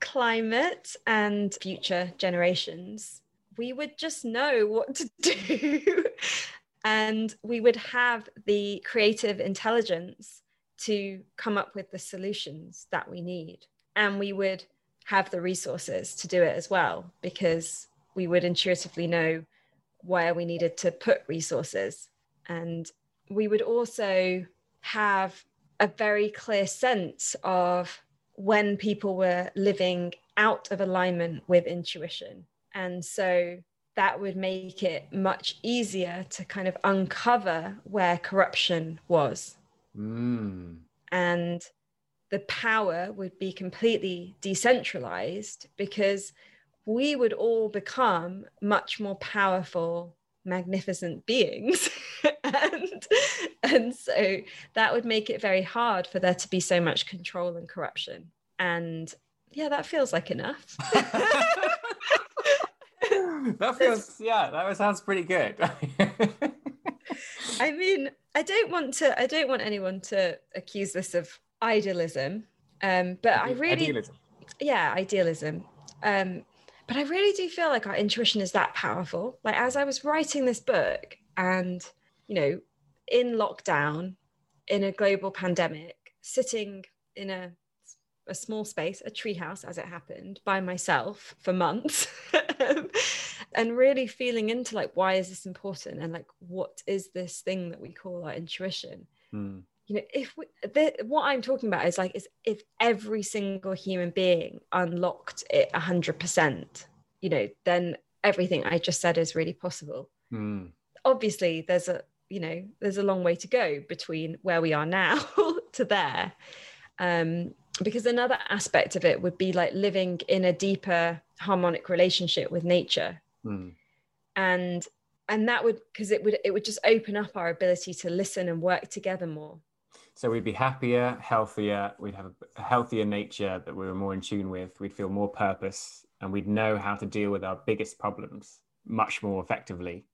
climate and future generations. We would just know what to do. and we would have the creative intelligence to come up with the solutions that we need. And we would have the resources to do it as well because we would intuitively know where we needed to put resources. And we would also have a very clear sense of when people were living out of alignment with intuition. And so that would make it much easier to kind of uncover where corruption was.
Mm.
and the power would be completely decentralized because we would all become much more powerful magnificent beings. And and so that would make it very hard for there to be so much control and corruption. And yeah that feels like enough.
That feels yeah that sounds pretty good.
I mean i don't want to i don't want anyone to accuse this of idealism. Um, but I really, idealism. yeah, idealism. Um, but I really do feel like our intuition is that powerful. Like as I was writing this book, and you know, in lockdown, in a global pandemic, sitting in a a small space, a treehouse as it happened, by myself for months, and really feeling into like why is this important and like what is this thing that we call our intuition.
Mm
you know if we, the, what i'm talking about is like is if every single human being unlocked it 100% you know, then everything I just said is really possible.
Mm.
Obviously, there's a you know there's a long way to go between where we are now to there. Um, because another aspect of it would be like living in a deeper harmonic relationship with nature.
Mm.
And and that would because it would it would just open up our ability to listen and work together more
so we'd be happier healthier we'd have a healthier nature that we were more in tune with we'd feel more purpose and we'd know how to deal with our biggest problems much more effectively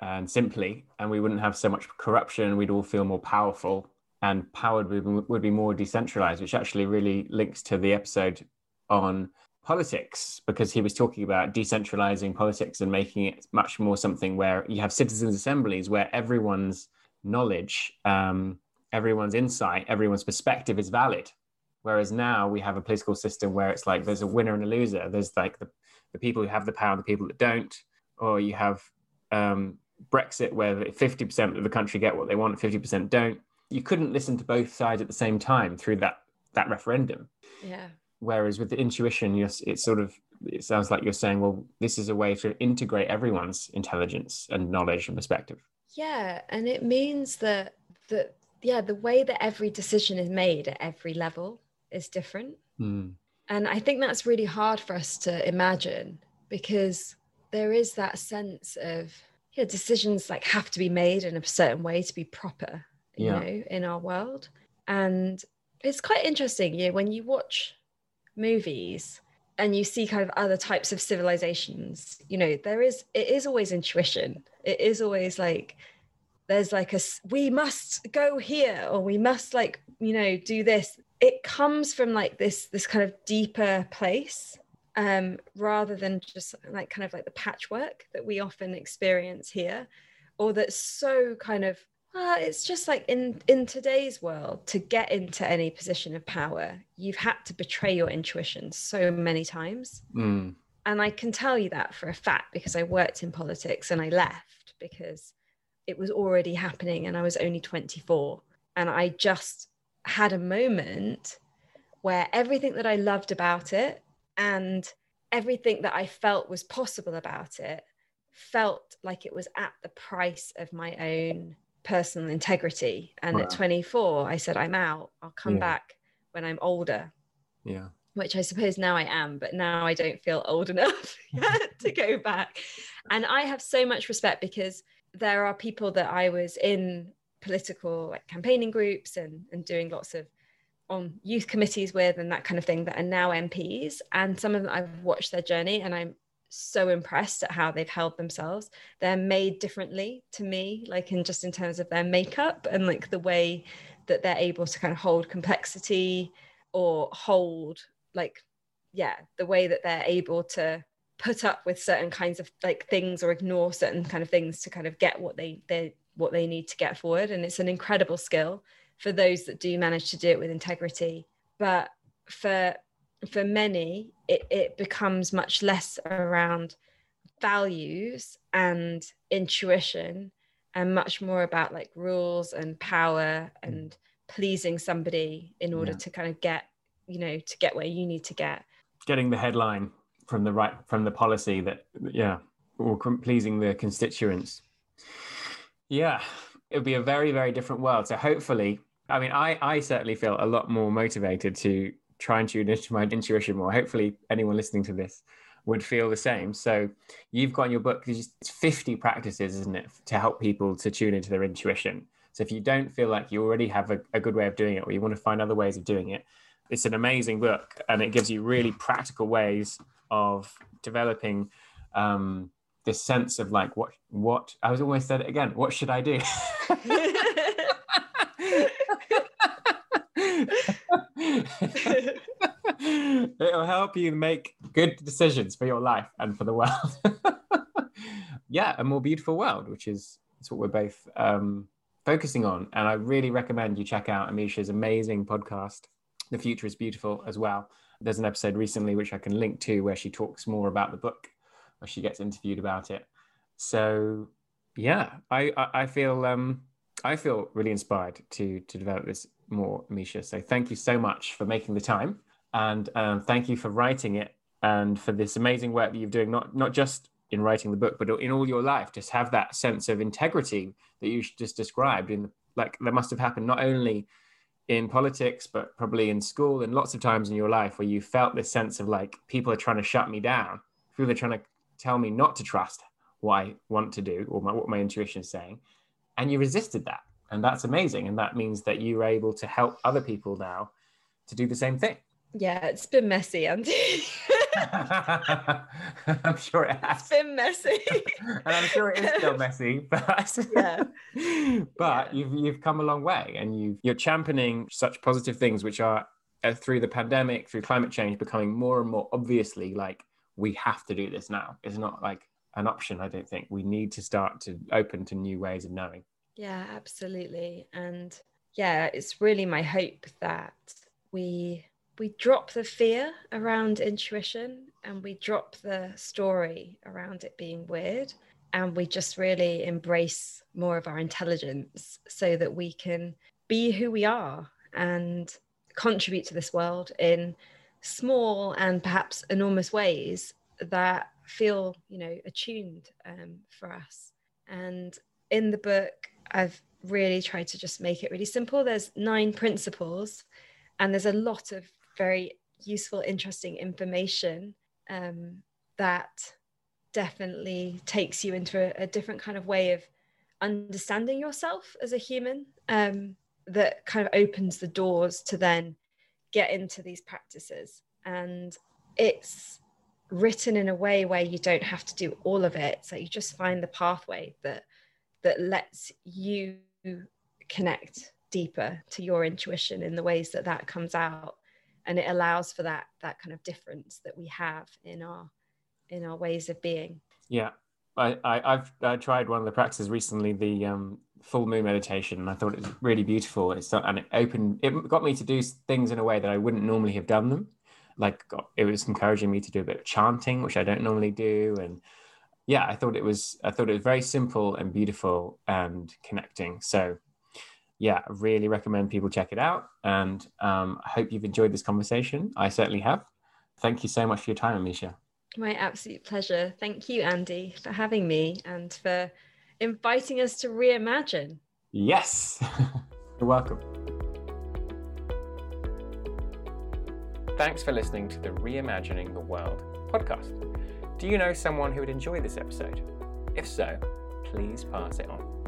and simply and we wouldn't have so much corruption we'd all feel more powerful and powered would be more decentralized which actually really links to the episode on politics because he was talking about decentralizing politics and making it much more something where you have citizens assemblies where everyone's knowledge um, everyone's insight everyone's perspective is valid. Whereas now we have a political system where it's like there's a winner and a loser. There's like the, the people who have the power and the people that don't. Or you have um, brexit where 50% of the country get what they want 50% don't. You couldn't listen to both sides at the same time through that that referendum.
Yeah.
Whereas with the intuition it's sort of it sounds like you're saying well this is a way to integrate everyone's intelligence and knowledge and perspective.
Yeah. And it means that that yeah the way that every decision is made at every level is different
mm.
and i think that's really hard for us to imagine because there is that sense of yeah decisions like have to be made in a certain way to be proper you
yeah.
know in our world and it's quite interesting you know when you watch movies and you see kind of other types of civilizations you know there is it is always intuition it is always like there's like a we must go here or we must like you know do this it comes from like this this kind of deeper place um rather than just like kind of like the patchwork that we often experience here or that's so kind of uh, it's just like in in today's world to get into any position of power you've had to betray your intuition so many times
mm.
and i can tell you that for a fact because i worked in politics and i left because it was already happening and i was only 24 and i just had a moment where everything that i loved about it and everything that i felt was possible about it felt like it was at the price of my own personal integrity. And wow. at 24, I said, I'm out. I'll come yeah. back when I'm older.
Yeah.
Which I suppose now I am, but now I don't feel old enough to go back. And I have so much respect because there are people that I was in political like campaigning groups and, and doing lots of on youth committees with and that kind of thing that are now MPs. And some of them I've watched their journey and I'm so impressed at how they've held themselves. They're made differently to me, like in just in terms of their makeup and like the way that they're able to kind of hold complexity or hold like yeah, the way that they're able to put up with certain kinds of like things or ignore certain kind of things to kind of get what they they what they need to get forward. And it's an incredible skill for those that do manage to do it with integrity. But for for many, it, it becomes much less around values and intuition and much more about like rules and power and pleasing somebody in order yeah. to kind of get you know to get where you need to get
getting the headline from the right from the policy that yeah or pleasing the constituents yeah it would be a very very different world so hopefully i mean i i certainly feel a lot more motivated to try and tune into my intuition more. Hopefully, anyone listening to this would feel the same. So, you've got in your book, it's 50 practices, isn't it, to help people to tune into their intuition. So, if you don't feel like you already have a, a good way of doing it, or you want to find other ways of doing it, it's an amazing book and it gives you really practical ways of developing um, this sense of like what what I was almost said it again. What should I do? It'll help you make good decisions for your life and for the world. yeah, a more beautiful world, which is that's what we're both um, focusing on. And I really recommend you check out Amisha's amazing podcast, The Future is Beautiful, as well. There's an episode recently which I can link to where she talks more about the book, where she gets interviewed about it. So yeah, I I, I feel um, I feel really inspired to to develop this more, Misha. So thank you so much for making the time, and um, thank you for writing it and for this amazing work that you're doing, not not just in writing the book, but in all your life. Just have that sense of integrity that you just described. In like that must have happened not only in politics, but probably in school and lots of times in your life where you felt this sense of like people are trying to shut me down, people are trying to tell me not to trust what I want to do or my, what my intuition is saying, and you resisted that, and that's amazing. And that means that you are able to help other people now to do the same thing.
Yeah, it's been messy, Andy.
I'm sure it has.
It's been messy.
and I'm sure it is still messy, but yeah. but yeah. you've you've come a long way and you you're championing such positive things which are uh, through the pandemic, through climate change becoming more and more obviously like we have to do this now. It's not like an option, I don't think. We need to start to open to new ways of knowing.
Yeah, absolutely. And yeah, it's really my hope that we we drop the fear around intuition and we drop the story around it being weird and we just really embrace more of our intelligence so that we can be who we are and contribute to this world in small and perhaps enormous ways that feel you know attuned um, for us. And in the book i've really tried to just make it really simple. There's nine principles and there's a lot of very useful, interesting information um, that definitely takes you into a, a, different kind of way of understanding yourself as a human um, that kind of opens the doors to then get into these practices. And it's written in a way where you don't have to do all of it. So you just find the pathway that that lets you connect deeper to your intuition in the ways that that comes out and it allows for that that kind of difference that we have in our in our ways of being
yeah I, I have I tried one of the practices recently, the um, full moon meditation, and I thought it was really beautiful. It's and it opened, it got me to do things in a way that I wouldn't normally have done them. Like it was encouraging me to do a bit of chanting, which I don't normally do, and yeah, I thought it was I thought it was very simple and beautiful and connecting. So yeah, I really recommend people check it out. And um, I hope you've enjoyed this conversation. I certainly have. Thank you so much for your time, Amisha.
My absolute pleasure. Thank you, Andy, for having me and for inviting us to reimagine.
Yes, you're welcome. Thanks for listening to the Reimagining the World podcast. Do you know someone who would enjoy this episode? If so, please pass it on.